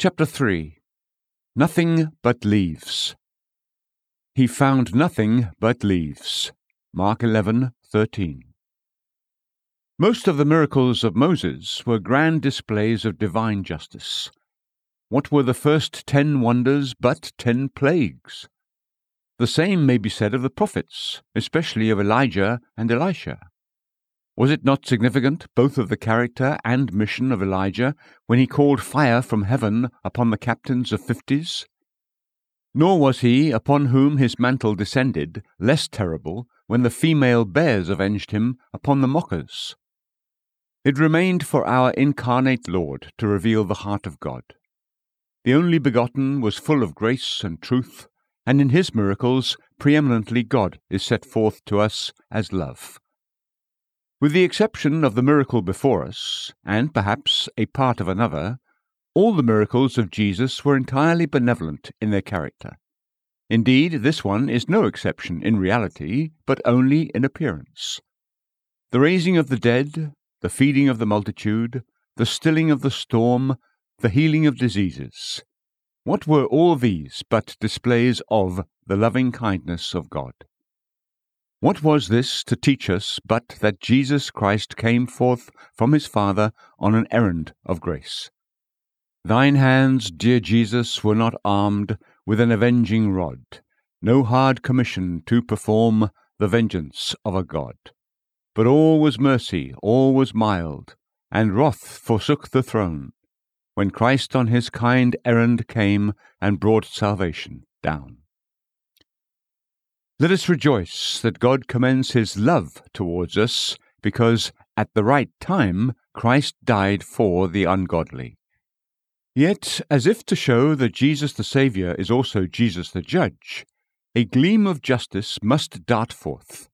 Chapter 3 Nothing but leaves. He found nothing but leaves. Mark 11:13. Most of the miracles of Moses were grand displays of divine justice. What were the first ten wonders but ten plagues? The same may be said of the prophets, especially of Elijah and Elisha. Was it not significant both of the character and mission of Elijah when he called fire from heaven upon the captains of fifties? Nor was he, upon whom his mantle descended, less terrible when the female bears avenged him upon the mockers. It remained for our incarnate Lord to reveal the heart of God. The only begotten was full of grace and truth, and in his miracles preeminently God is set forth to us as love. With the exception of the miracle before us, and perhaps a part of another, all the miracles of Jesus were entirely benevolent in their character. Indeed, this one is no exception in reality, but only in appearance. The raising of the dead, the feeding of the multitude, the stilling of the storm, the healing of diseases. What were all these but displays of the loving kindness of God? What was this to teach us but that Jesus Christ came forth from his Father on an errand of grace? Thine hands, dear Jesus, were not armed with an avenging rod, no hard commission to perform the vengeance of a God. But all was mercy, all was mild, and wrath forsook the throne, when Christ on his kind errand came and brought salvation down. Let us rejoice that God commends his love towards us, because at the right time Christ died for the ungodly. Yet, as if to show that Jesus the Saviour is also Jesus the Judge, a gleam of justice must dart forth.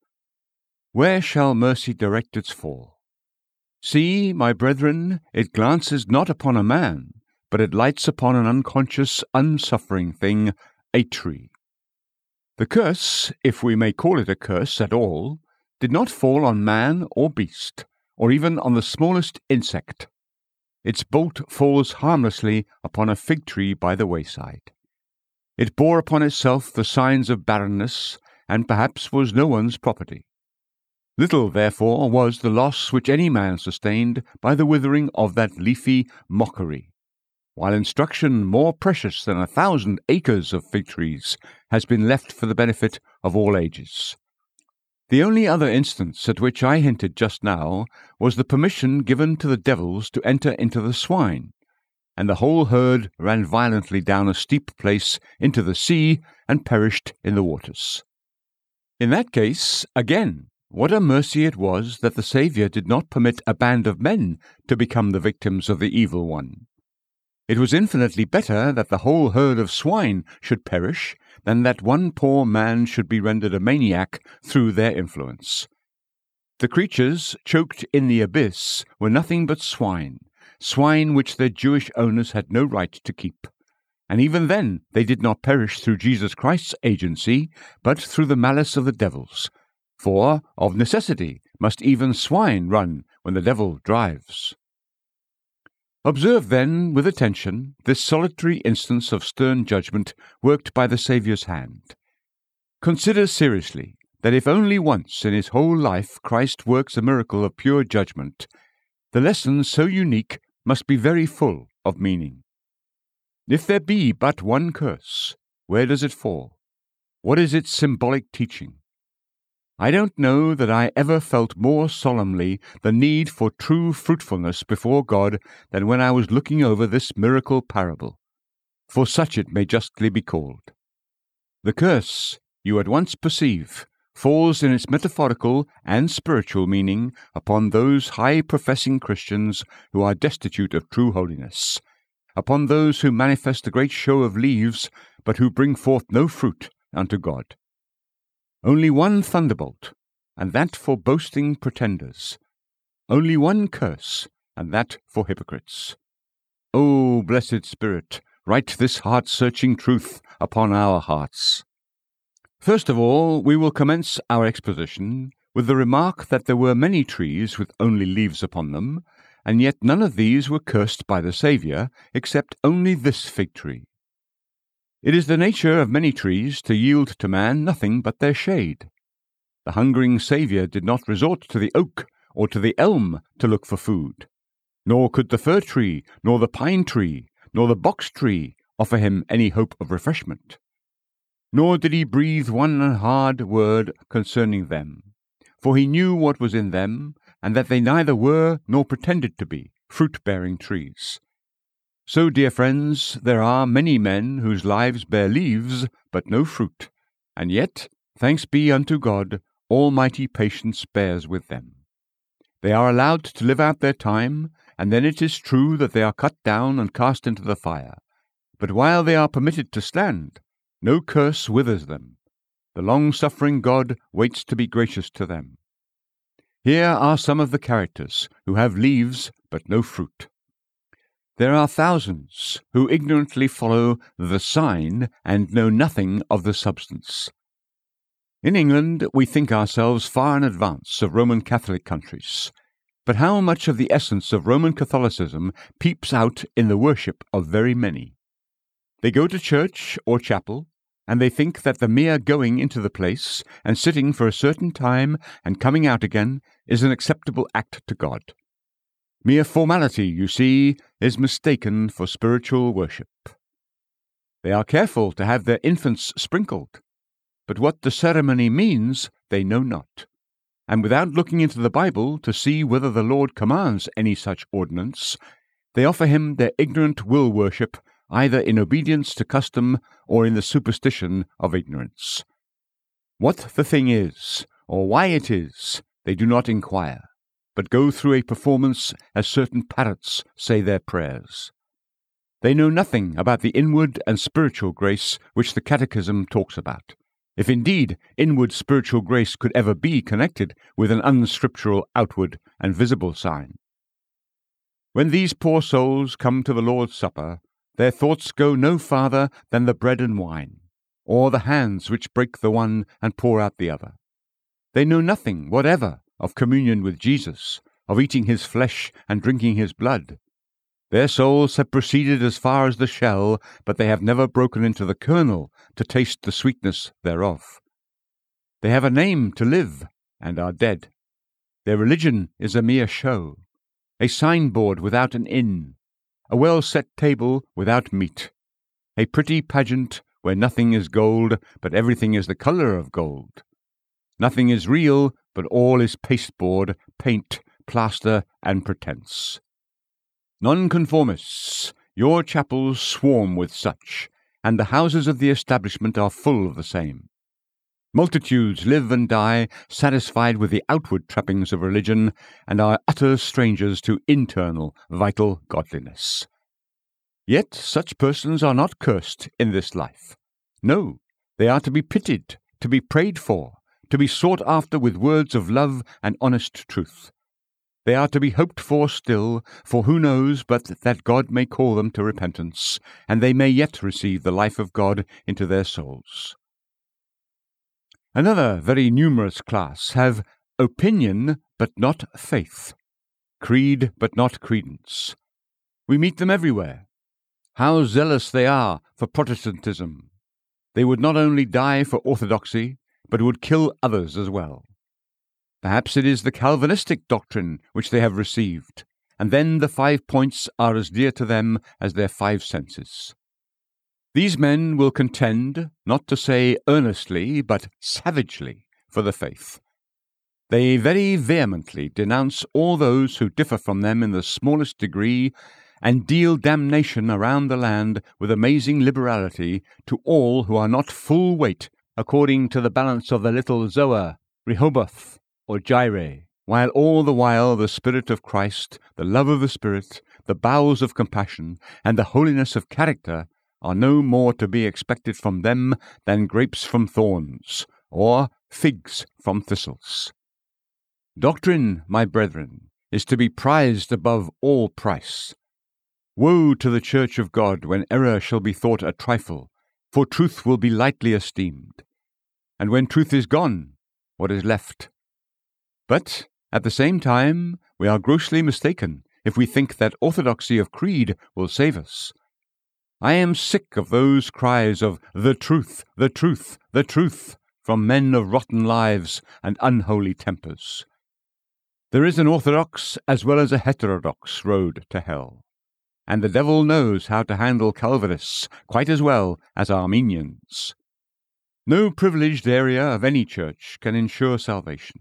Where shall mercy direct its fall? See, my brethren, it glances not upon a man, but it lights upon an unconscious, unsuffering thing, a tree. The curse, if we may call it a curse at all, did not fall on man or beast, or even on the smallest insect. Its bolt falls harmlessly upon a fig tree by the wayside. It bore upon itself the signs of barrenness, and perhaps was no one's property. Little, therefore, was the loss which any man sustained by the withering of that leafy mockery while instruction more precious than a thousand acres of fig trees has been left for the benefit of all ages. The only other instance at which I hinted just now was the permission given to the devils to enter into the swine, and the whole herd ran violently down a steep place into the sea and perished in the waters. In that case, again, what a mercy it was that the Saviour did not permit a band of men to become the victims of the evil one. It was infinitely better that the whole herd of swine should perish than that one poor man should be rendered a maniac through their influence. The creatures choked in the abyss were nothing but swine, swine which their Jewish owners had no right to keep. And even then they did not perish through Jesus Christ's agency, but through the malice of the devils. For, of necessity, must even swine run when the devil drives. Observe, then, with attention, this solitary instance of stern judgment worked by the Saviour's hand. Consider seriously that if only once in his whole life Christ works a miracle of pure judgment, the lesson so unique must be very full of meaning. If there be but one curse, where does it fall? What is its symbolic teaching? I don't know that I ever felt more solemnly the need for true fruitfulness before God than when I was looking over this miracle parable, for such it may justly be called. The curse, you at once perceive, falls in its metaphorical and spiritual meaning upon those high professing Christians who are destitute of true holiness, upon those who manifest a great show of leaves, but who bring forth no fruit unto God. Only one thunderbolt, and that for boasting pretenders. Only one curse, and that for hypocrites. O blessed Spirit, write this heart searching truth upon our hearts. First of all, we will commence our exposition with the remark that there were many trees with only leaves upon them, and yet none of these were cursed by the Saviour, except only this fig tree. It is the nature of many trees to yield to man nothing but their shade. The hungering Saviour did not resort to the oak or to the elm to look for food, nor could the fir tree, nor the pine tree, nor the box tree offer him any hope of refreshment. Nor did he breathe one hard word concerning them, for he knew what was in them, and that they neither were nor pretended to be fruit bearing trees. So, dear friends, there are many men whose lives bear leaves but no fruit, and yet, thanks be unto God, almighty patience bears with them. They are allowed to live out their time, and then it is true that they are cut down and cast into the fire. But while they are permitted to stand, no curse withers them. The long suffering God waits to be gracious to them. Here are some of the characters who have leaves but no fruit. There are thousands who ignorantly follow the sign and know nothing of the substance. In England, we think ourselves far in advance of Roman Catholic countries. But how much of the essence of Roman Catholicism peeps out in the worship of very many? They go to church or chapel, and they think that the mere going into the place and sitting for a certain time and coming out again is an acceptable act to God. Mere formality, you see, is mistaken for spiritual worship. They are careful to have their infants sprinkled, but what the ceremony means they know not. And without looking into the Bible to see whether the Lord commands any such ordinance, they offer him their ignorant will worship either in obedience to custom or in the superstition of ignorance. What the thing is, or why it is, they do not inquire, but go through a performance as certain parrots say their prayers. They know nothing about the inward and spiritual grace which the Catechism talks about, if indeed inward spiritual grace could ever be connected with an unscriptural outward and visible sign. When these poor souls come to the Lord's Supper, their thoughts go no farther than the bread and wine, or the hands which break the one and pour out the other. They know nothing whatever of communion with Jesus, of eating his flesh and drinking his blood. Their souls have proceeded as far as the shell, but they have never broken into the kernel to taste the sweetness thereof. They have a name to live, and are dead. Their religion is a mere show, a signboard without an inn, a well set table without meat, a pretty pageant where nothing is gold, but everything is the colour of gold. Nothing is real, but all is pasteboard, paint, plaster, and pretence. Nonconformists, your chapels swarm with such, and the houses of the establishment are full of the same. Multitudes live and die satisfied with the outward trappings of religion, and are utter strangers to internal, vital godliness. Yet such persons are not cursed in this life. No, they are to be pitied, to be prayed for, to be sought after with words of love and honest truth. They are to be hoped for still, for who knows but that God may call them to repentance, and they may yet receive the life of God into their souls. Another very numerous class have opinion but not faith, creed but not credence. We meet them everywhere. How zealous they are for Protestantism! They would not only die for orthodoxy, but would kill others as well. Perhaps it is the Calvinistic doctrine which they have received, and then the five points are as dear to them as their five senses. These men will contend, not to say earnestly, but savagely, for the faith. They very vehemently denounce all those who differ from them in the smallest degree, and deal damnation around the land with amazing liberality to all who are not full weight according to the balance of the little Zoar, Rehoboth, or Jireh, while all the while the Spirit of Christ, the love of the Spirit, the bowels of compassion, and the holiness of character are no more to be expected from them than grapes from thorns, or figs from thistles. Doctrine, my brethren, is to be prized above all price. Woe to the Church of God when error shall be thought a trifle, for truth will be lightly esteemed. And when truth is gone, what is left? But, at the same time, we are grossly mistaken if we think that orthodoxy of creed will save us. I am sick of those cries of the truth, the truth, the truth from men of rotten lives and unholy tempers. There is an orthodox as well as a heterodox road to hell, and the devil knows how to handle Calvinists quite as well as Arminians. No privileged area of any church can ensure salvation.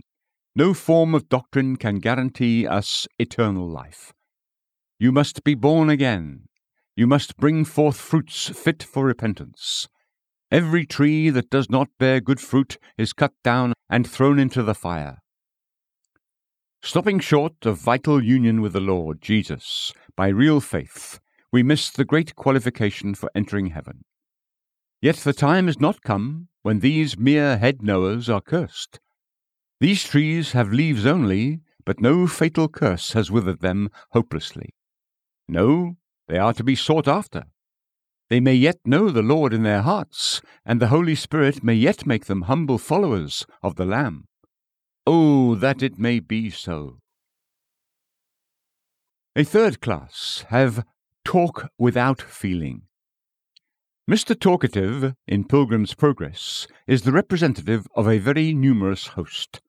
No form of doctrine can guarantee us eternal life. You must be born again. You must bring forth fruits fit for repentance. Every tree that does not bear good fruit is cut down and thrown into the fire. Stopping short of vital union with the Lord Jesus by real faith, we miss the great qualification for entering heaven. Yet the time is not come when these mere head knowers are cursed. These trees have leaves only, but no fatal curse has withered them hopelessly. No, they are to be sought after. They may yet know the Lord in their hearts, and the Holy Spirit may yet make them humble followers of the Lamb. Oh, that it may be so! A third class have talk without feeling. Mr. Talkative, in Pilgrim's Progress, is the representative of a very numerous host.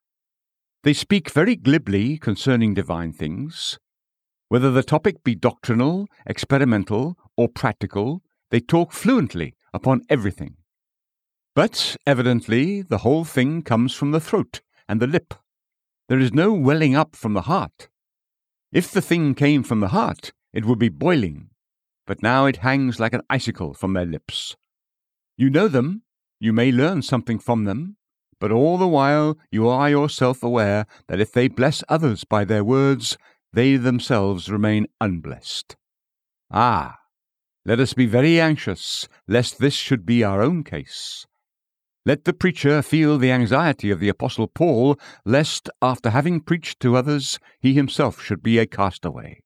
They speak very glibly concerning divine things. Whether the topic be doctrinal, experimental, or practical, they talk fluently upon everything. But evidently the whole thing comes from the throat and the lip. There is no welling up from the heart. If the thing came from the heart, it would be boiling, but now it hangs like an icicle from their lips. You know them, you may learn something from them, but all the while you are yourself aware that if they bless others by their words, they themselves remain unblessed. Ah! Let us be very anxious lest this should be our own case. Let the preacher feel the anxiety of the Apostle Paul, lest, after having preached to others, he himself should be a castaway.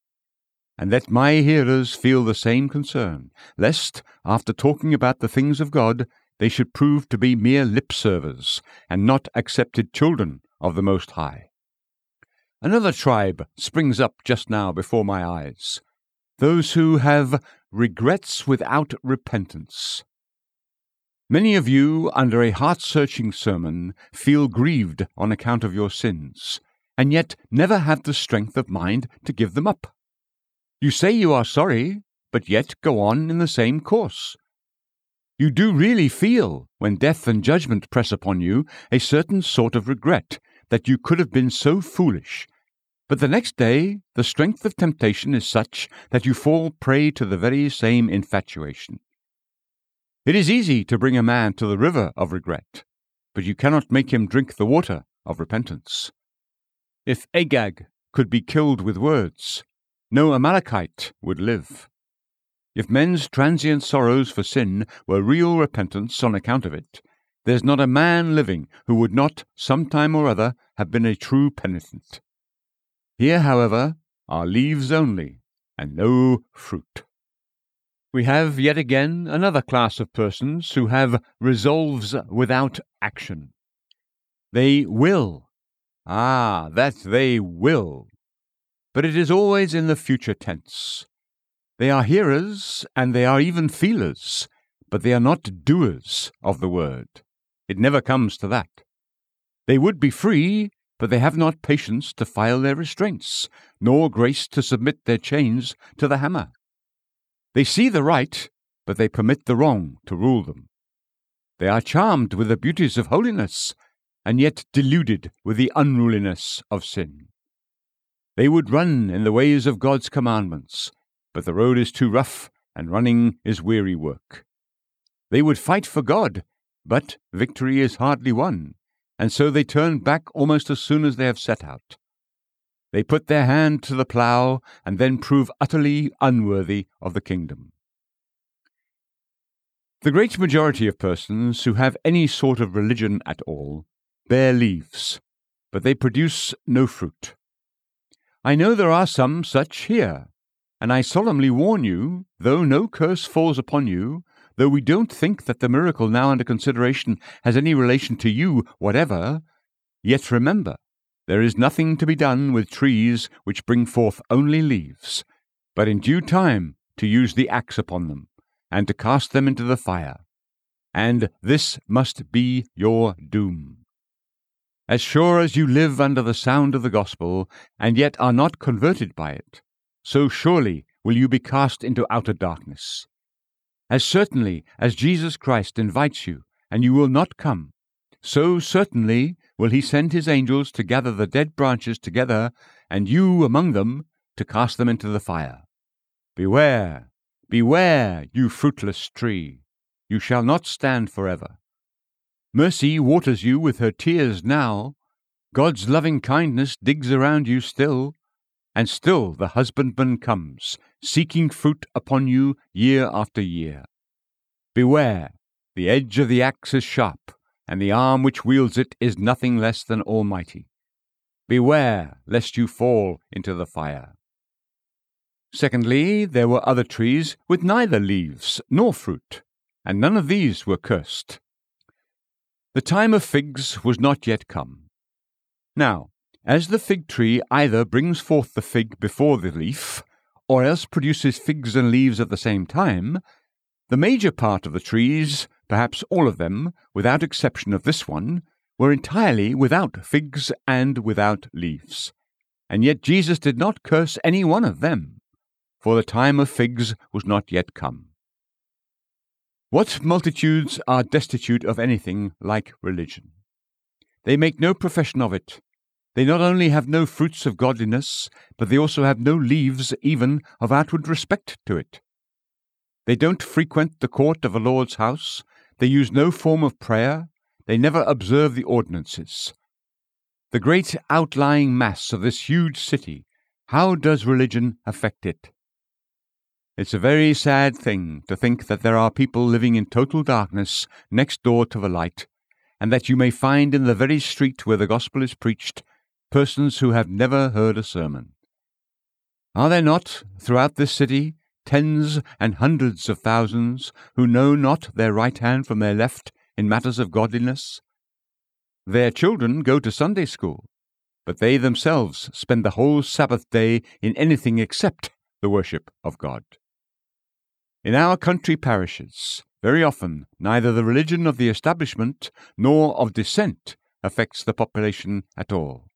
And let my hearers feel the same concern, lest, after talking about the things of God, they should prove to be mere lip servers, and not accepted children of the Most High. Another tribe springs up just now before my eyes those who have regrets without repentance. Many of you, under a heart searching sermon, feel grieved on account of your sins, and yet never have the strength of mind to give them up. You say you are sorry, but yet go on in the same course. You do really feel, when death and judgment press upon you, a certain sort of regret that you could have been so foolish. But the next day, the strength of temptation is such that you fall prey to the very same infatuation. It is easy to bring a man to the river of regret, but you cannot make him drink the water of repentance. If Agag could be killed with words, no Amalekite would live. If men's transient sorrows for sin were real repentance on account of it, there's not a man living who would not, some time or other, have been a true penitent. Here, however, are leaves only, and no fruit. We have yet again another class of persons who have resolves without action. They will. Ah, that they will. But it is always in the future tense. They are hearers and they are even feelers, but they are not doers of the word. It never comes to that. They would be free, but they have not patience to file their restraints, nor grace to submit their chains to the hammer. They see the right, but they permit the wrong to rule them. They are charmed with the beauties of holiness, and yet deluded with the unruliness of sin. They would run in the ways of God's commandments, but the road is too rough, and running is weary work. They would fight for God, but victory is hardly won, and so they turn back almost as soon as they have set out. They put their hand to the plough, and then prove utterly unworthy of the kingdom. The great majority of persons who have any sort of religion at all bear leaves, but they produce no fruit. I know there are some such here, and I solemnly warn you, though no curse falls upon you, though we don't think that the miracle now under consideration has any relation to you whatever, yet remember there is nothing to be done with trees which bring forth only leaves, but in due time to use the axe upon them, and to cast them into the fire. And this must be your doom. As sure as you live under the sound of the gospel, and yet are not converted by it, so surely will you be cast into outer darkness. As certainly as Jesus Christ invites you, and you will not come, so certainly will he send his angels to gather the dead branches together, and you among them, to cast them into the fire. Beware, beware, you fruitless tree, you shall not stand forever. Mercy waters you with her tears now, God's loving kindness digs around you still, and still the husbandman comes, seeking fruit upon you year after year. Beware, the edge of the axe is sharp, and the arm which wields it is nothing less than Almighty. Beware lest you fall into the fire. Secondly, there were other trees with neither leaves nor fruit, and none of these were cursed. The time of figs was not yet come. Now, as the fig tree either brings forth the fig before the leaf, or else produces figs and leaves at the same time, the major part of the trees, perhaps all of them, without exception of this one, were entirely without figs and without leaves. And yet Jesus did not curse any one of them for the time of figs was not yet come. What multitudes are destitute of anything like religion? They make no profession of it. They not only have no fruits of godliness, but they also have no leaves even of outward respect to it. They don't frequent the court of a Lord's house, they use no form of prayer, they never observe the ordinances. The great outlying mass of this huge city, how does religion affect it? It's a very sad thing to think that there are people living in total darkness next door to the light, and that you may find in the very street where the gospel is preached persons who have never heard a sermon. Are there not, throughout this city, tens and hundreds of thousands who know not their right hand from their left in matters of godliness? Their children go to Sunday school, but they themselves spend the whole Sabbath day in anything except the worship of God. In our country parishes, very often neither the religion of the establishment nor of dissent affects the population at all.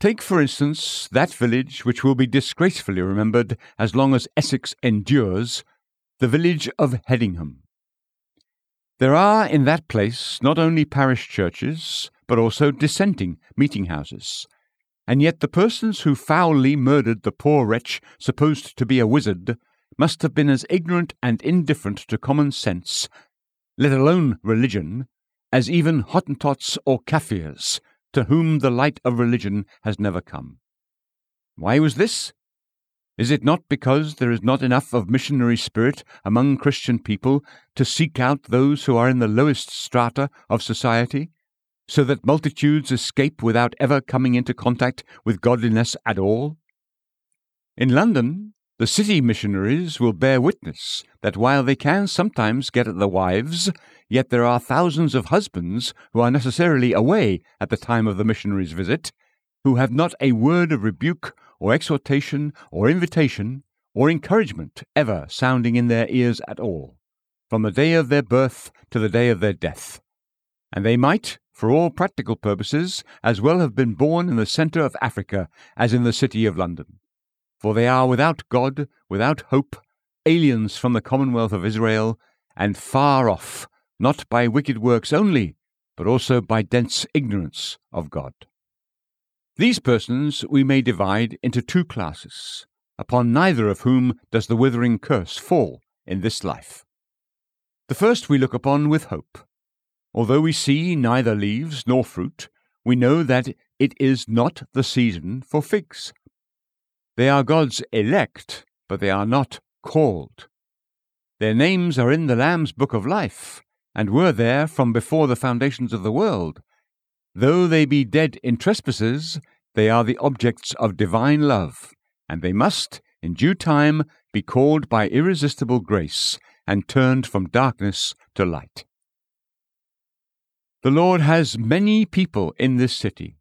Take, for instance, that village which will be disgracefully remembered as long as Essex endures, the village of Hedingham. There are in that place not only parish churches, but also dissenting meeting houses, and yet the persons who foully murdered the poor wretch supposed to be a wizard must have been as ignorant and indifferent to common sense, let alone religion, as even Hottentots or Kaffirs, to whom the light of religion has never come. Why was this? Is it not because there is not enough of missionary spirit among Christian people to seek out those who are in the lowest strata of society, so that multitudes escape without ever coming into contact with godliness at all? In London, the city missionaries will bear witness that while they can sometimes get at the wives, yet there are thousands of husbands who are necessarily away at the time of the missionary's visit, who have not a word of rebuke or exhortation or invitation or encouragement ever sounding in their ears at all, from the day of their birth to the day of their death. And they might, for all practical purposes, as well have been born in the centre of Africa as in the city of London for they are without God, without hope, aliens from the commonwealth of Israel, and far off, not by wicked works only, but also by dense ignorance of God. These persons we may divide into two classes, upon neither of whom does the withering curse fall in this life. The first we look upon with hope. Although we see neither leaves nor fruit, we know that it is not the season for figs. They are God's elect, but they are not called. Their names are in the Lamb's book of life, and were there from before the foundations of the world. Though they be dead in trespasses, they are the objects of divine love, and they must, in due time, be called by irresistible grace and turned from darkness to light. The Lord has many people in this city,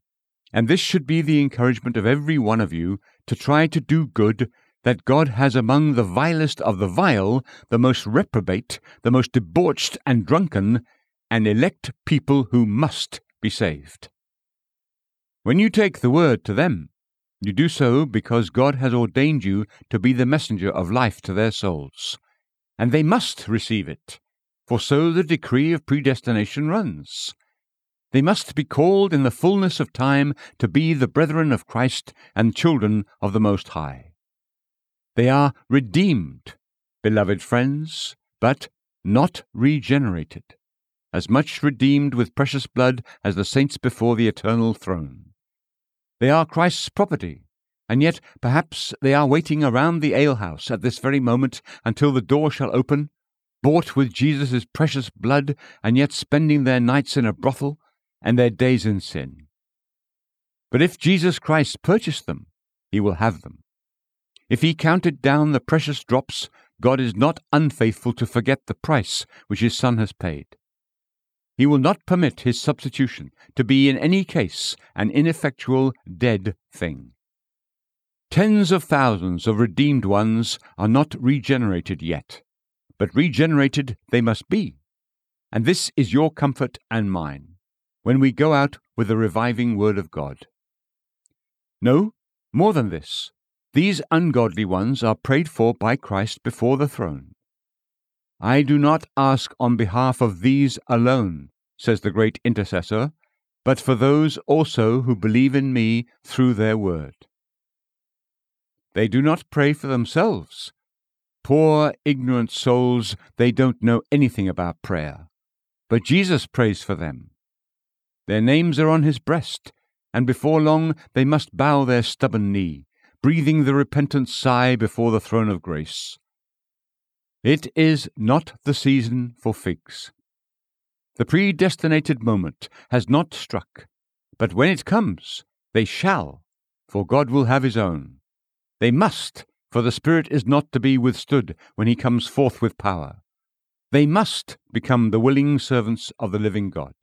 And this should be the encouragement of every one of you to try to do good that God has among the vilest of the vile, the most reprobate, the most debauched and drunken, an elect people who must be saved. When you take the word to them, you do so because God has ordained you to be the messenger of life to their souls, and they must receive it, for so the decree of predestination runs. They must be called in the fullness of time to be the brethren of Christ and children of the Most High. They are redeemed, beloved friends, but not regenerated, as much redeemed with precious blood as the saints before the eternal throne. They are Christ's property, and yet perhaps they are waiting around the alehouse at this very moment until the door shall open, bought with Jesus' precious blood, and yet spending their nights in a brothel and their days in sin. But if Jesus Christ purchased them, he will have them. If he counted down the precious drops, God is not unfaithful to forget the price which his Son has paid. He will not permit his substitution to be in any case an ineffectual, dead thing. Tens of thousands of redeemed ones are not regenerated yet, but regenerated they must be. And this is your comfort and mine, when we go out with the reviving word of God. No, more than this, these ungodly ones are prayed for by Christ before the throne. I do not ask on behalf of these alone, says the great intercessor, but for those also who believe in me through their word. They do not pray for themselves. Poor, ignorant souls, they don't know anything about prayer. But Jesus prays for them. Their names are on his breast, and before long they must bow their stubborn knee breathing the repentant sigh before the throne of grace. It is not the season for figs. The predestinated moment has not struck, but when it comes, they shall, for God will have his own. They must, for the Spirit is not to be withstood when he comes forth with power. They must become the willing servants of the living God.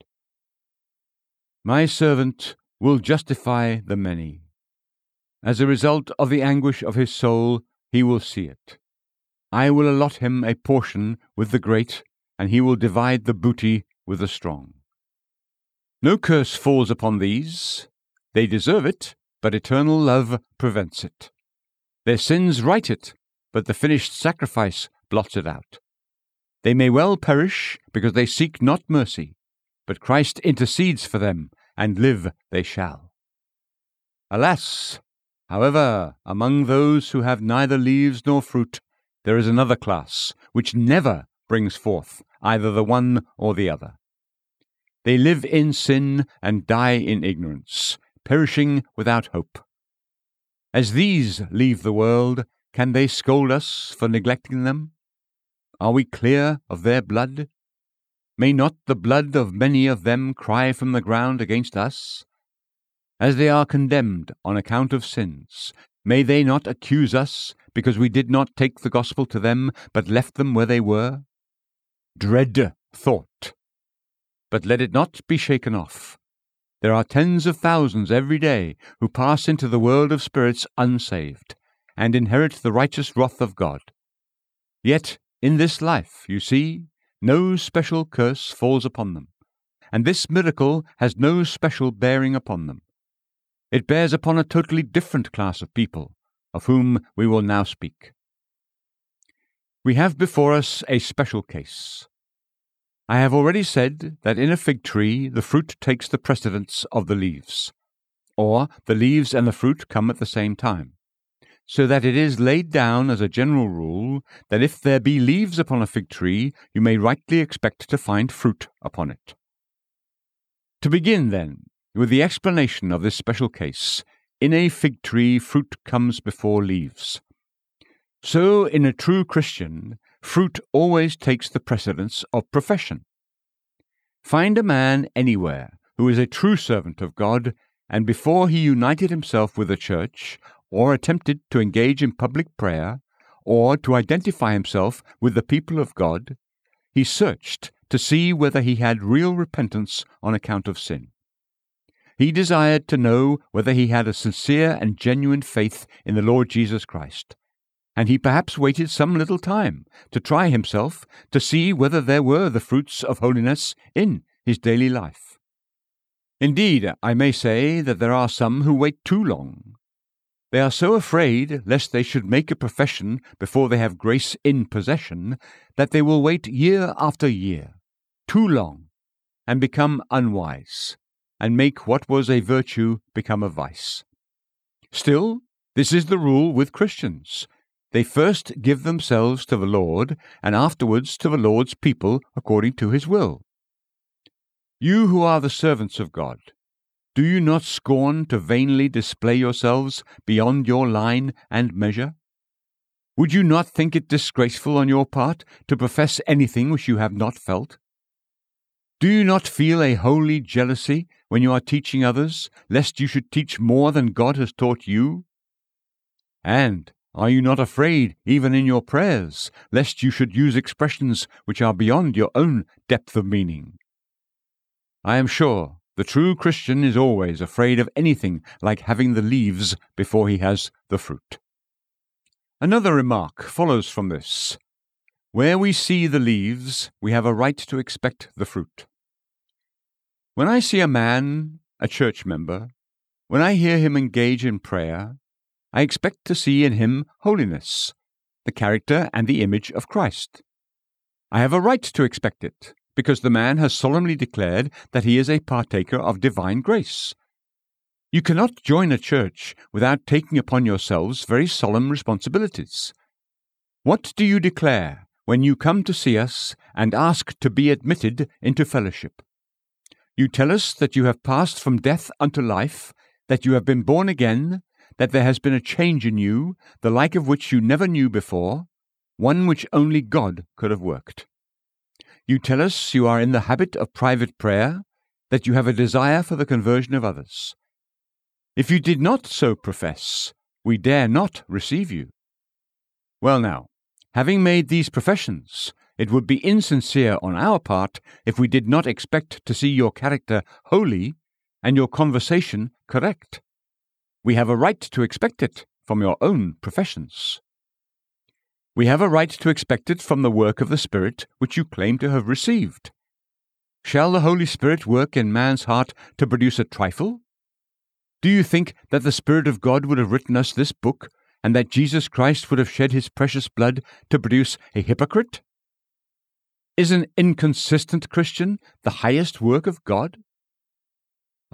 My servant will justify the many. As a result of the anguish of his soul, he will see it. I will allot him a portion with the great, and he will divide the booty with the strong. No curse falls upon these. They deserve it, but eternal love prevents it. Their sins right it, but the finished sacrifice blots it out. They may well perish because they seek not mercy, but Christ intercedes for them, and live they shall. Alas, However, among those who have neither leaves nor fruit, there is another class, which never brings forth either the one or the other. They live in sin and die in ignorance, perishing without hope. As these leave the world, can they scold us for neglecting them? Are we clear of their blood? May not the blood of many of them cry from the ground against us? as they are condemned on account of sins, may they not accuse us because we did not take the gospel to them, but left them where they were? Dread thought. But let it not be shaken off. There are tens of thousands every day who pass into the world of spirits unsaved, and inherit the righteous wrath of God. Yet, in this life, you see, no special curse falls upon them, and this miracle has no special bearing upon them. It bears upon a totally different class of people, of whom we will now speak. We have before us a special case. I have already said that in a fig tree the fruit takes the precedence of the leaves, or the leaves and the fruit come at the same time, so that it is laid down as a general rule that if there be leaves upon a fig tree, you may rightly expect to find fruit upon it. To begin, then, with the explanation of this special case, in a fig tree fruit comes before leaves. So, in a true Christian, fruit always takes the precedence of profession. Find a man anywhere who is a true servant of God, and before he united himself with the church, or attempted to engage in public prayer, or to identify himself with the people of God, he searched to see whether he had real repentance on account of sin. he desired to know whether he had a sincere and genuine faith in the Lord Jesus Christ. And he perhaps waited some little time to try himself to see whether there were the fruits of holiness in his daily life. Indeed, I may say that there are some who wait too long. They are so afraid lest they should make a profession before they have grace in possession that they will wait year after year, too long, and become unwise, and make what was a virtue become a vice. Still, this is the rule with Christians. They first give themselves to the Lord, and afterwards to the Lord's people according to his will. You who are the servants of God, do you not scorn to vainly display yourselves beyond your line and measure? Would you not think it disgraceful on your part to profess anything which you have not felt? Do you not feel a holy jealousy when you are teaching others, lest you should teach more than God has taught you? And are you not afraid, even in your prayers, lest you should use expressions which are beyond your own depth of meaning? I am sure the true Christian is always afraid of anything like having the leaves before he has the fruit. Another remark follows from this. Where we see the leaves, we have a right to expect the fruit. When I see a man, a church member, when I hear him engage in prayer, I expect to see in him holiness, the character and the image of Christ. I have a right to expect it, because the man has solemnly declared that he is a partaker of divine grace. You cannot join a church without taking upon yourselves very solemn responsibilities. What do you declare when you come to see us and ask to be admitted into fellowship? You tell us that you have passed from death unto life, that you have been born again, that there has been a change in you, the like of which you never knew before, one which only God could have worked. You tell us you are in the habit of private prayer, that you have a desire for the conversion of others. If you did not so profess, we dare not receive you. Well, now, having made these professions, it would be insincere on our part if we did not expect to see your character holy and your conversation correct. We have a right to expect it from your own professions. We have a right to expect it from the work of the Spirit which you claim to have received. Shall the Holy Spirit work in man's heart to produce a trifle? Do you think that the Spirit of God would have written us this book, and that Jesus Christ would have shed his precious blood to produce a hypocrite? Is an inconsistent Christian the highest work of God?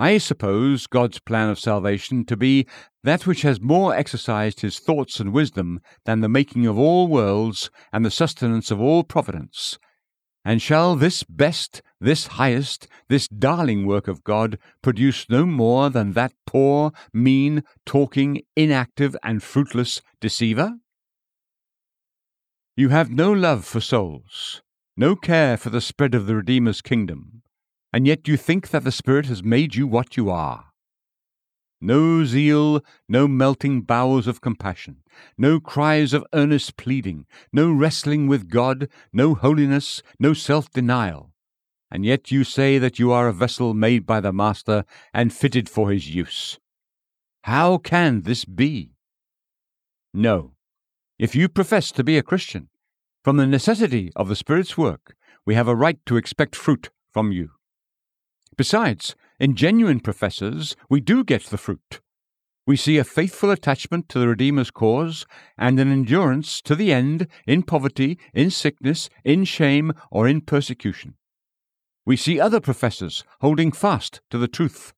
I suppose God's plan of salvation to be that which has more exercised his thoughts and wisdom than the making of all worlds and the sustenance of all providence. And shall this best, this highest, this darling work of God produce no more than that poor, mean, talking, inactive, and fruitless deceiver? You have no love for souls, no care for the spread of the Redeemer's kingdom and yet you think that the Spirit has made you what you are. No zeal, no melting bowels of compassion, no cries of earnest pleading, no wrestling with God, no holiness, no self denial. And yet you say that you are a vessel made by the Master and fitted for his use. How can this be? No. If you profess to be a Christian, from the necessity of the Spirit's work, we have a right to expect fruit from you. Besides, in genuine professors, we do get the fruit. We see a faithful attachment to the Redeemer's cause and an endurance to the end in poverty, in sickness, in shame, or in persecution. We see other professors holding fast to the truth.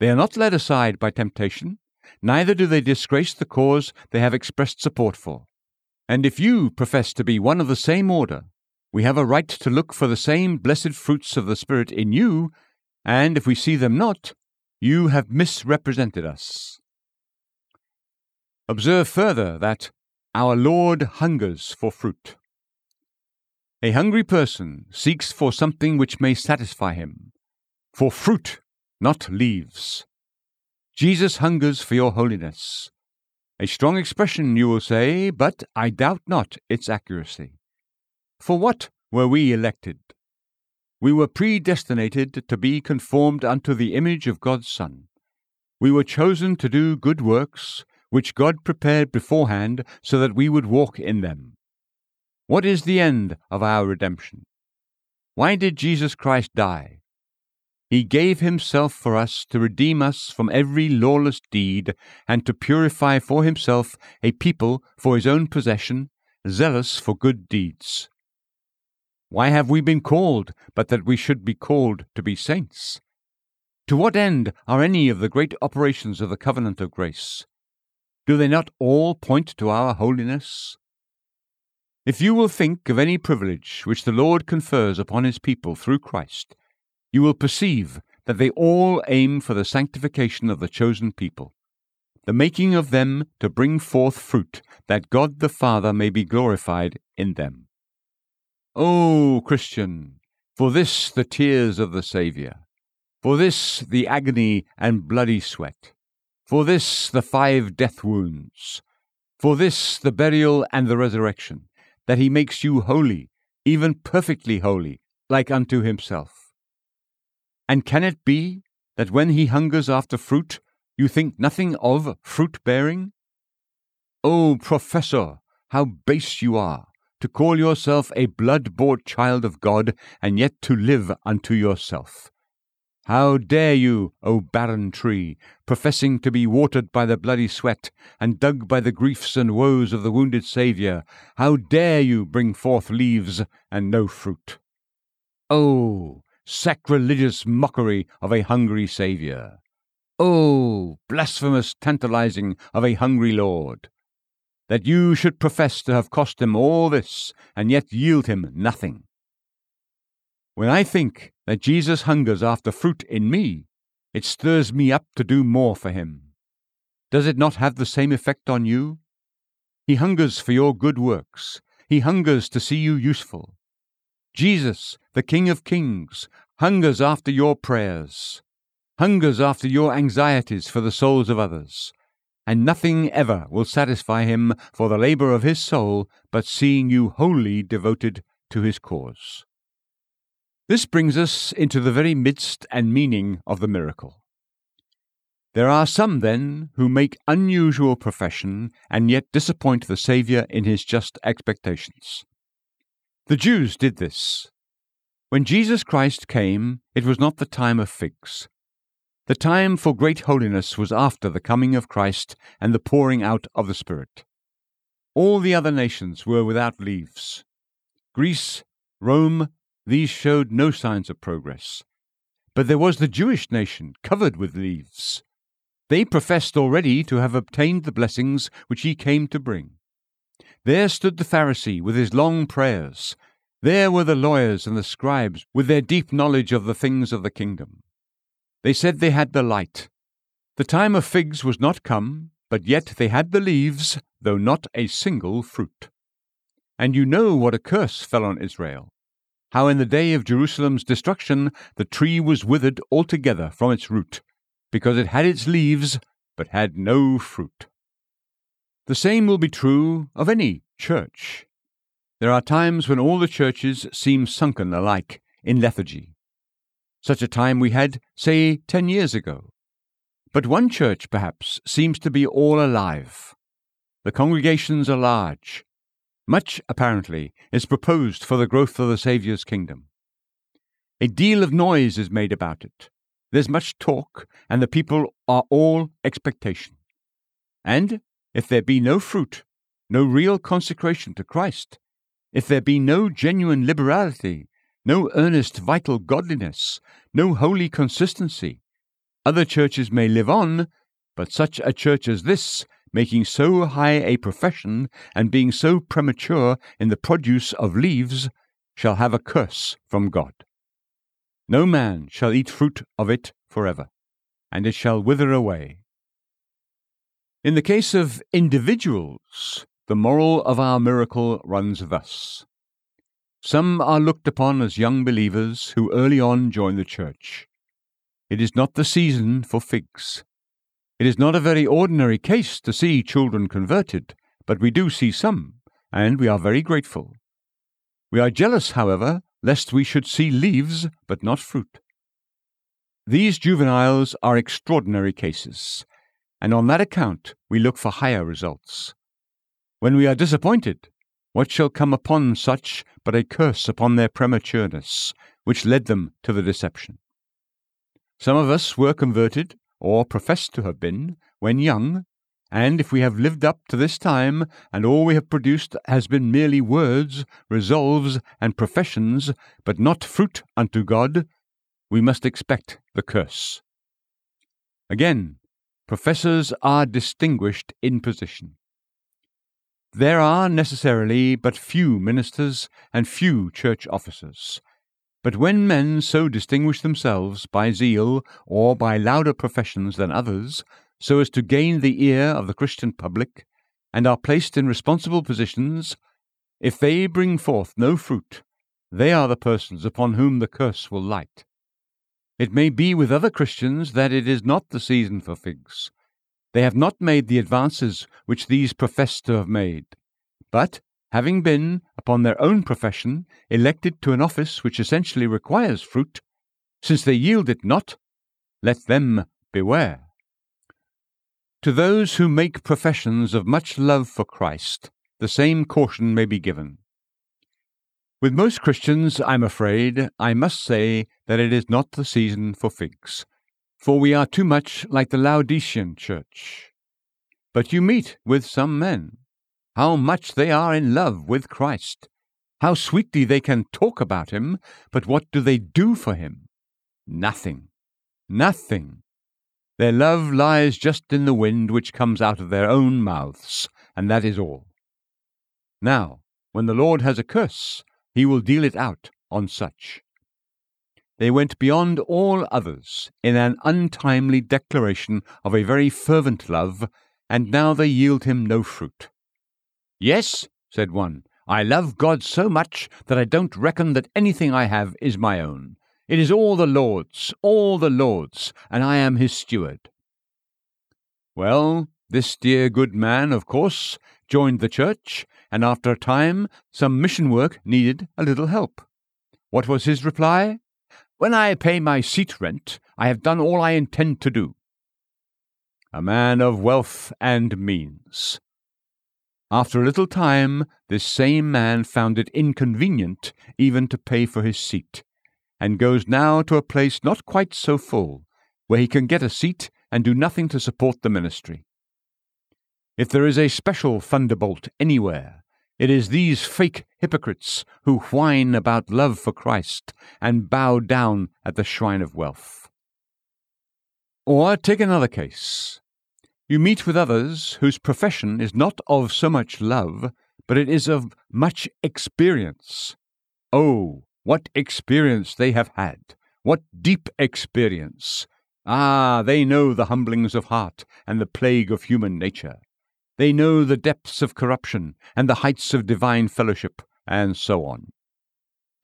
They are not led aside by temptation, neither do they disgrace the cause they have expressed support for. And if you profess to be one of the same order, we have a right to look for the same blessed fruits of the Spirit in you and if we see them not, you have misrepresented us. Observe further that our Lord hungers for fruit. A hungry person seeks for something which may satisfy him, for fruit, not leaves. Jesus hungers for your holiness. A strong expression, you will say, but I doubt not its accuracy. For what were we elected? We were predestinated to be conformed unto the image of God's Son. We were chosen to do good works, which God prepared beforehand so that we would walk in them. What is the end of our redemption? Why did Jesus Christ die? He gave himself for us to redeem us from every lawless deed and to purify for himself a people for his own possession, zealous for good deeds. Why have we been called but that we should be called to be saints? To what end are any of the great operations of the covenant of grace? Do they not all point to our holiness? If you will think of any privilege which the Lord confers upon his people through Christ, you will perceive that they all aim for the sanctification of the chosen people, the making of them to bring forth fruit, that God the Father may be glorified in them. O Christian, for this the tears of the Saviour, for this the agony and bloody sweat, for this the five death wounds, for this the burial and the resurrection, that he makes you holy, even perfectly holy, like unto himself. And can it be that when he hungers after fruit, you think nothing of fruit bearing? O professor, how base you are, to call yourself a blood bought child of God, and yet to live unto yourself. How dare you, O barren tree, professing to be watered by the bloody sweat, and dug by the griefs and woes of the wounded Saviour, how dare you bring forth leaves and no fruit? Oh, sacrilegious mockery of a hungry Saviour! Oh, blasphemous tantalizing of a hungry Lord! That you should profess to have cost him all this, and yet yield him nothing. When I think that Jesus hungers after fruit in me, it stirs me up to do more for him. Does it not have the same effect on you? He hungers for your good works. He hungers to see you useful. Jesus, the King of Kings, hungers after your prayers, hungers after your anxieties for the souls of others, and nothing ever will satisfy him for the labour of his soul but seeing you wholly devoted to his cause. This brings us into the very midst and meaning of the miracle. There are some, then, who make unusual profession and yet disappoint the Saviour in his just expectations. The Jews did this. When Jesus Christ came, it was not the time of figs. The time for great holiness was after the coming of Christ and the pouring out of the Spirit. All the other nations were without leaves. Greece, Rome, these showed no signs of progress. But there was the Jewish nation, covered with leaves. They professed already to have obtained the blessings which he came to bring. There stood the Pharisee with his long prayers. There were the lawyers and the scribes with their deep knowledge of the things of the kingdom. They said they had the light. The time of figs was not come, but yet they had the leaves, though not a single fruit. And you know what a curse fell on Israel how in the day of Jerusalem's destruction the tree was withered altogether from its root, because it had its leaves, but had no fruit. The same will be true of any church. There are times when all the churches seem sunken alike in lethargy. Such a time we had, say, ten years ago. But one church, perhaps, seems to be all alive. The congregations are large, much, apparently, is proposed for the growth of the Saviour's kingdom. A deal of noise is made about it. There's much talk, and the people are all expectation. And if there be no fruit, no real consecration to Christ, if there be no genuine liberality, no earnest vital godliness, no holy consistency, other churches may live on, but such a church as this making so high a profession, and being so premature in the produce of leaves, shall have a curse from God. No man shall eat fruit of it for ever, and it shall wither away. In the case of individuals, the moral of our miracle runs thus. Some are looked upon as young believers who early on join the church. It is not the season for figs. It is not a very ordinary case to see children converted, but we do see some, and we are very grateful. We are jealous, however, lest we should see leaves but not fruit. These juveniles are extraordinary cases, and on that account we look for higher results. When we are disappointed, what shall come upon such but a curse upon their prematureness, which led them to the deception? Some of us were converted, or professed to have been, when young, and if we have lived up to this time, and all we have produced has been merely words, resolves, and professions, but not fruit unto God, we must expect the curse. Again, professors are distinguished in position. There are necessarily but few ministers and few church officers. But when men so distinguish themselves by zeal or by louder professions than others, so as to gain the ear of the Christian public, and are placed in responsible positions, if they bring forth no fruit, they are the persons upon whom the curse will light. It may be with other Christians that it is not the season for figs. They have not made the advances which these profess to have made. But, having been, upon their own profession, elected to an office which essentially requires fruit, since they yield it not, let them beware. To those who make professions of much love for Christ, the same caution may be given. With most Christians, I'm afraid, I must say that it is not the season for figs, for we are too much like the Laodicean church. But you meet with some men. How much they are in love with Christ! How sweetly they can talk about him, but what do they do for him? Nothing. Nothing. Their love lies just in the wind which comes out of their own mouths, and that is all. Now, when the Lord has a curse, he will deal it out on such. They went beyond all others in an untimely declaration of a very fervent love, and now they yield him no fruit. Yes, said one, I love God so much that I don't reckon that anything I have is my own. It is all the Lord's, all the Lord's, and I am his steward. Well, this dear good man, of course, joined the church, and after a time some mission work needed a little help. What was his reply? When I pay my seat rent, I have done all I intend to do. A man of wealth and means. After a little time, this same man found it inconvenient even to pay for his seat, and goes now to a place not quite so full, where he can get a seat and do nothing to support the ministry. If there is a special thunderbolt anywhere, it is these fake hypocrites who whine about love for Christ and bow down at the shrine of wealth. Or take another case. You meet with others whose profession is not of so much love, but it is of much experience. Oh, what experience they have had! What deep experience! Ah, they know the humblings of heart and the plague of human nature. They know the depths of corruption and the heights of divine fellowship, and so on.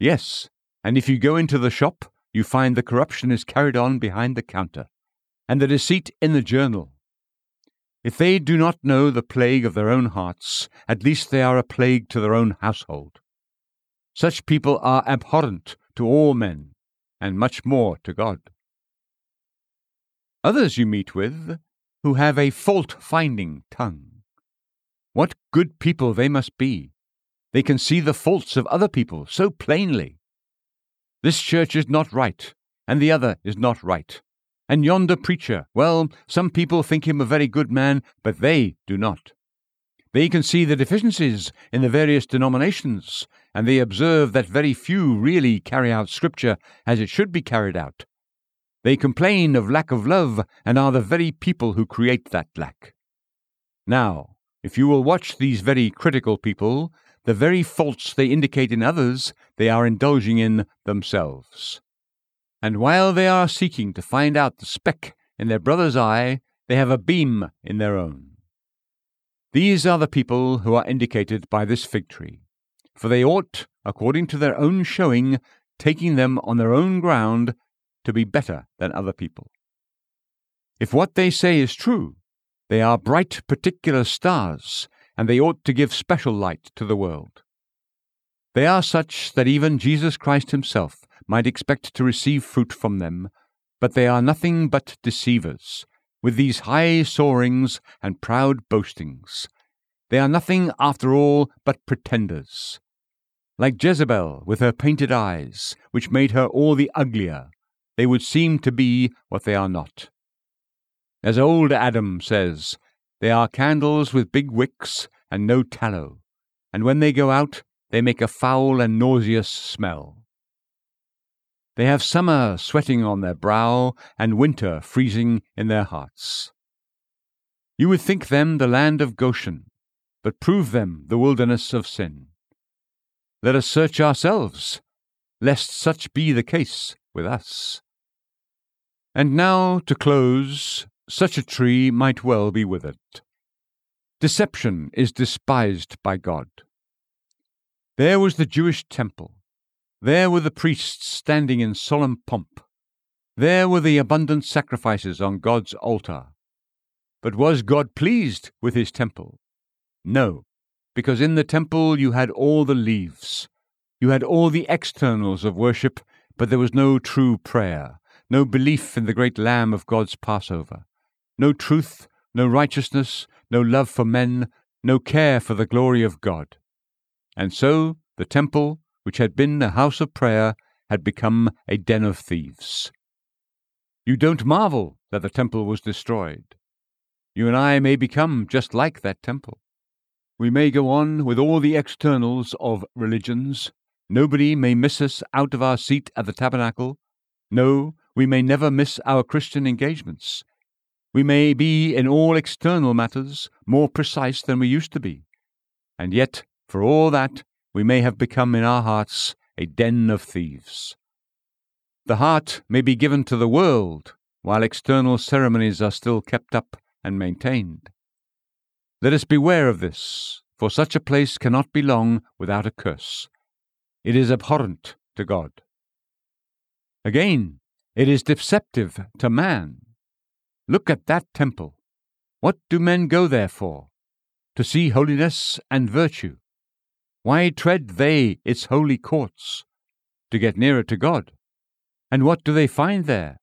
Yes, and if you go into the shop, you find the corruption is carried on behind the counter, and the deceit in the journal. If they do not know the plague of their own hearts, at least they are a plague to their own household. Such people are abhorrent to all men, and much more to God. Others you meet with who have a fault finding tongue. What good people they must be! They can see the faults of other people so plainly. This church is not right, and the other is not right. And yonder preacher, well, some people think him a very good man, but they do not. They can see the deficiencies in the various denominations, and they observe that very few really carry out Scripture as it should be carried out. They complain of lack of love, and are the very people who create that lack. Now, if you will watch these very critical people, the very faults they indicate in others, they are indulging in themselves. And while they are seeking to find out the speck in their brother's eye, they have a beam in their own. These are the people who are indicated by this fig tree, for they ought, according to their own showing, taking them on their own ground, to be better than other people. If what they say is true, they are bright particular stars, and they ought to give special light to the world. They are such that even Jesus Christ himself might expect to receive fruit from them, but they are nothing but deceivers, with these high soarings and proud boastings. They are nothing, after all, but pretenders. Like Jezebel with her painted eyes, which made her all the uglier, they would seem to be what they are not. As old Adam says, they are candles with big wicks and no tallow, and when they go out, they make a foul and nauseous smell. They have summer sweating on their brow and winter freezing in their hearts. You would think them the land of Goshen, but prove them the wilderness of sin. Let us search ourselves, lest such be the case with us. And now, to close, such a tree might well be withered. Deception is despised by God. There was the Jewish temple. There were the priests standing in solemn pomp. There were the abundant sacrifices on God's altar. But was God pleased with his temple? No, because in the temple you had all the leaves. You had all the externals of worship, but there was no true prayer, no belief in the great Lamb of God's Passover, no truth, no righteousness, no love for men, no care for the glory of God. And so the temple, which had been a house of prayer, had become a den of thieves. You don't marvel that the temple was destroyed. You and I may become just like that temple. We may go on with all the externals of religions. Nobody may miss us out of our seat at the tabernacle. No, we may never miss our Christian engagements. We may be in all external matters more precise than we used to be. And yet, for all that, we may have become in our hearts a den of thieves. The heart may be given to the world, while external ceremonies are still kept up and maintained. Let us beware of this, for such a place cannot be long without a curse. It is abhorrent to God. Again, it is deceptive to man. Look at that temple. What do men go there for? To see holiness and virtue. Why tread they its holy courts? To get nearer to God. And what do they find there?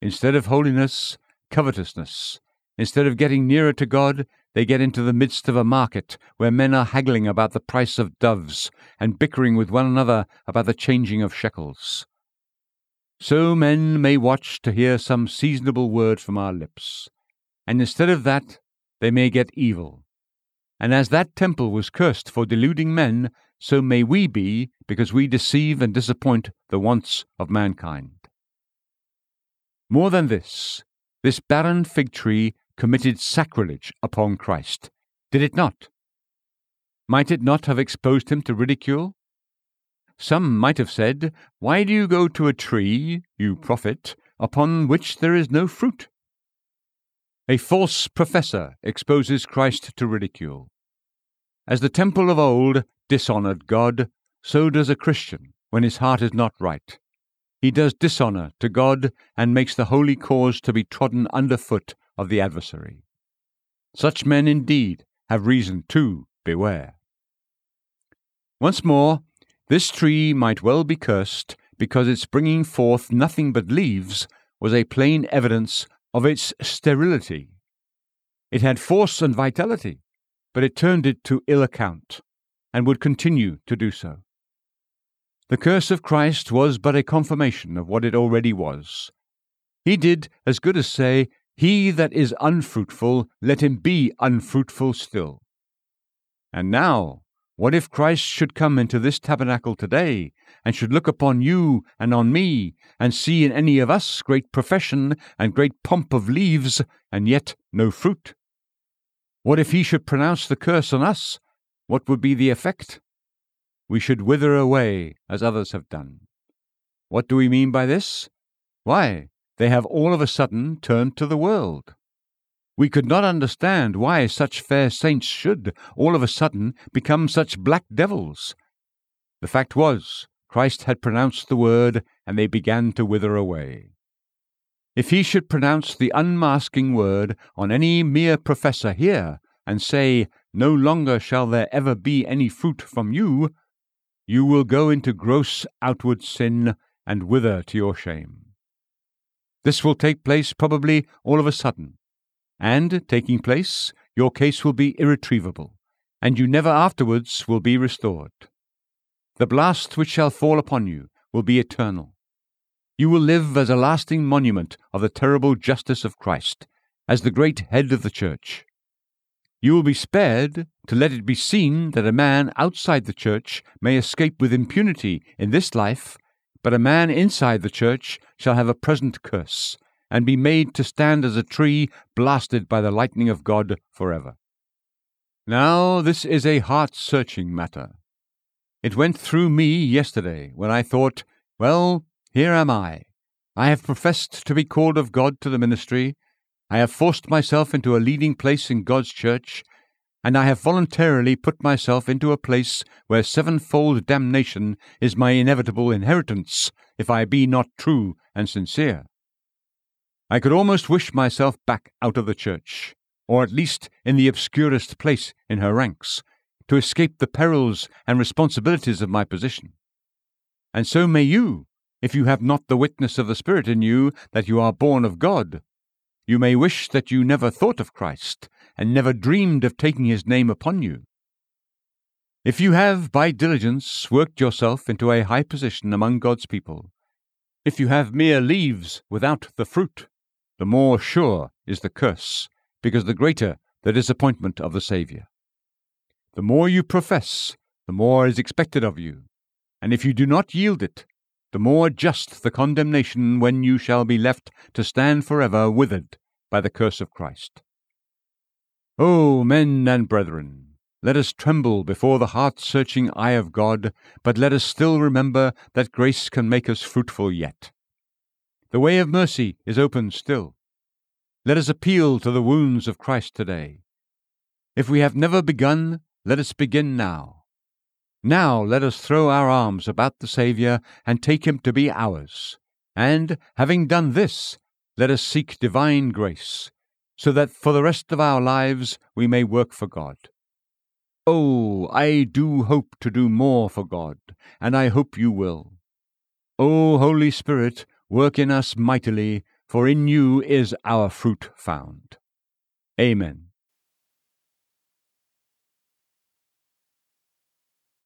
Instead of holiness, covetousness. Instead of getting nearer to God, they get into the midst of a market where men are haggling about the price of doves and bickering with one another about the changing of shekels. So men may watch to hear some seasonable word from our lips, and instead of that, they may get evil. And as that temple was cursed for deluding men, so may we be because we deceive and disappoint the wants of mankind. More than this, this barren fig tree committed sacrilege upon Christ, did it not? Might it not have exposed him to ridicule? Some might have said, Why do you go to a tree, you prophet, upon which there is no fruit? A false professor exposes Christ to ridicule. As the temple of old dishonored God, so does a Christian when his heart is not right. He does dishonor to God and makes the holy cause to be trodden underfoot of the adversary. Such men indeed have reason to beware. Once more, this tree might well be cursed because its bringing forth nothing but leaves was a plain evidence of its sterility. It had force and vitality, but it turned it to ill account, and would continue to do so. The curse of Christ was but a confirmation of what it already was. He did as good as say, he that is unfruitful, let him be unfruitful still. And now, what if Christ should come into this tabernacle today, and should look upon you and on me, and see in any of us great profession and great pomp of leaves, and yet no fruit? What if he should pronounce the curse on us? What would be the effect? We should wither away as others have done. What do we mean by this? Why, they have all of a sudden turned to the world. We could not understand why such fair saints should, all of a sudden, become such black devils. The fact was, Christ had pronounced the word, and they began to wither away. If he should pronounce the unmasking word on any mere professor here, and say, No longer shall there ever be any fruit from you, you will go into gross outward sin and wither to your shame. This will take place probably all of a sudden, and, taking place, your case will be irretrievable, and you never afterwards will be restored. The blast which shall fall upon you will be eternal. You will live as a lasting monument of the terrible justice of Christ, as the great head of the Church. You will be spared to let it be seen that a man outside the Church may escape with impunity in this life, but a man inside the Church shall have a present curse, and be made to stand as a tree blasted by the lightning of God forever. Now, this is a heart searching matter. It went through me yesterday when I thought, well, here am I. I have professed to be called of God to the ministry. I have forced myself into a leading place in God's church, and I have voluntarily put myself into a place where sevenfold damnation is my inevitable inheritance if I be not true and sincere. I could almost wish myself back out of the church, or at least in the obscurest place in her ranks, to escape the perils and responsibilities of my position. And so may you, if you have not the witness of the Spirit in you that you are born of God. You may wish that you never thought of Christ, and never dreamed of taking his name upon you. If you have, by diligence, worked yourself into a high position among God's people, if you have mere leaves without the fruit, the more sure is the curse, because the greater the disappointment of the Saviour. The more you profess, the more is expected of you, and if you do not yield it, the more just the condemnation when you shall be left to stand forever withered by the curse of Christ. O men and brethren, let us tremble before the heart searching eye of God, but let us still remember that grace can make us fruitful yet. The way of mercy is open still. Let us appeal to the wounds of Christ today. If we have never begun, let us begin now. Now let us throw our arms about the Saviour and take him to be ours. And, having done this, let us seek divine grace, so that for the rest of our lives we may work for God. Oh, I do hope to do more for God, and I hope you will. O Holy Spirit, work in us mightily, for in you is our fruit found. Amen.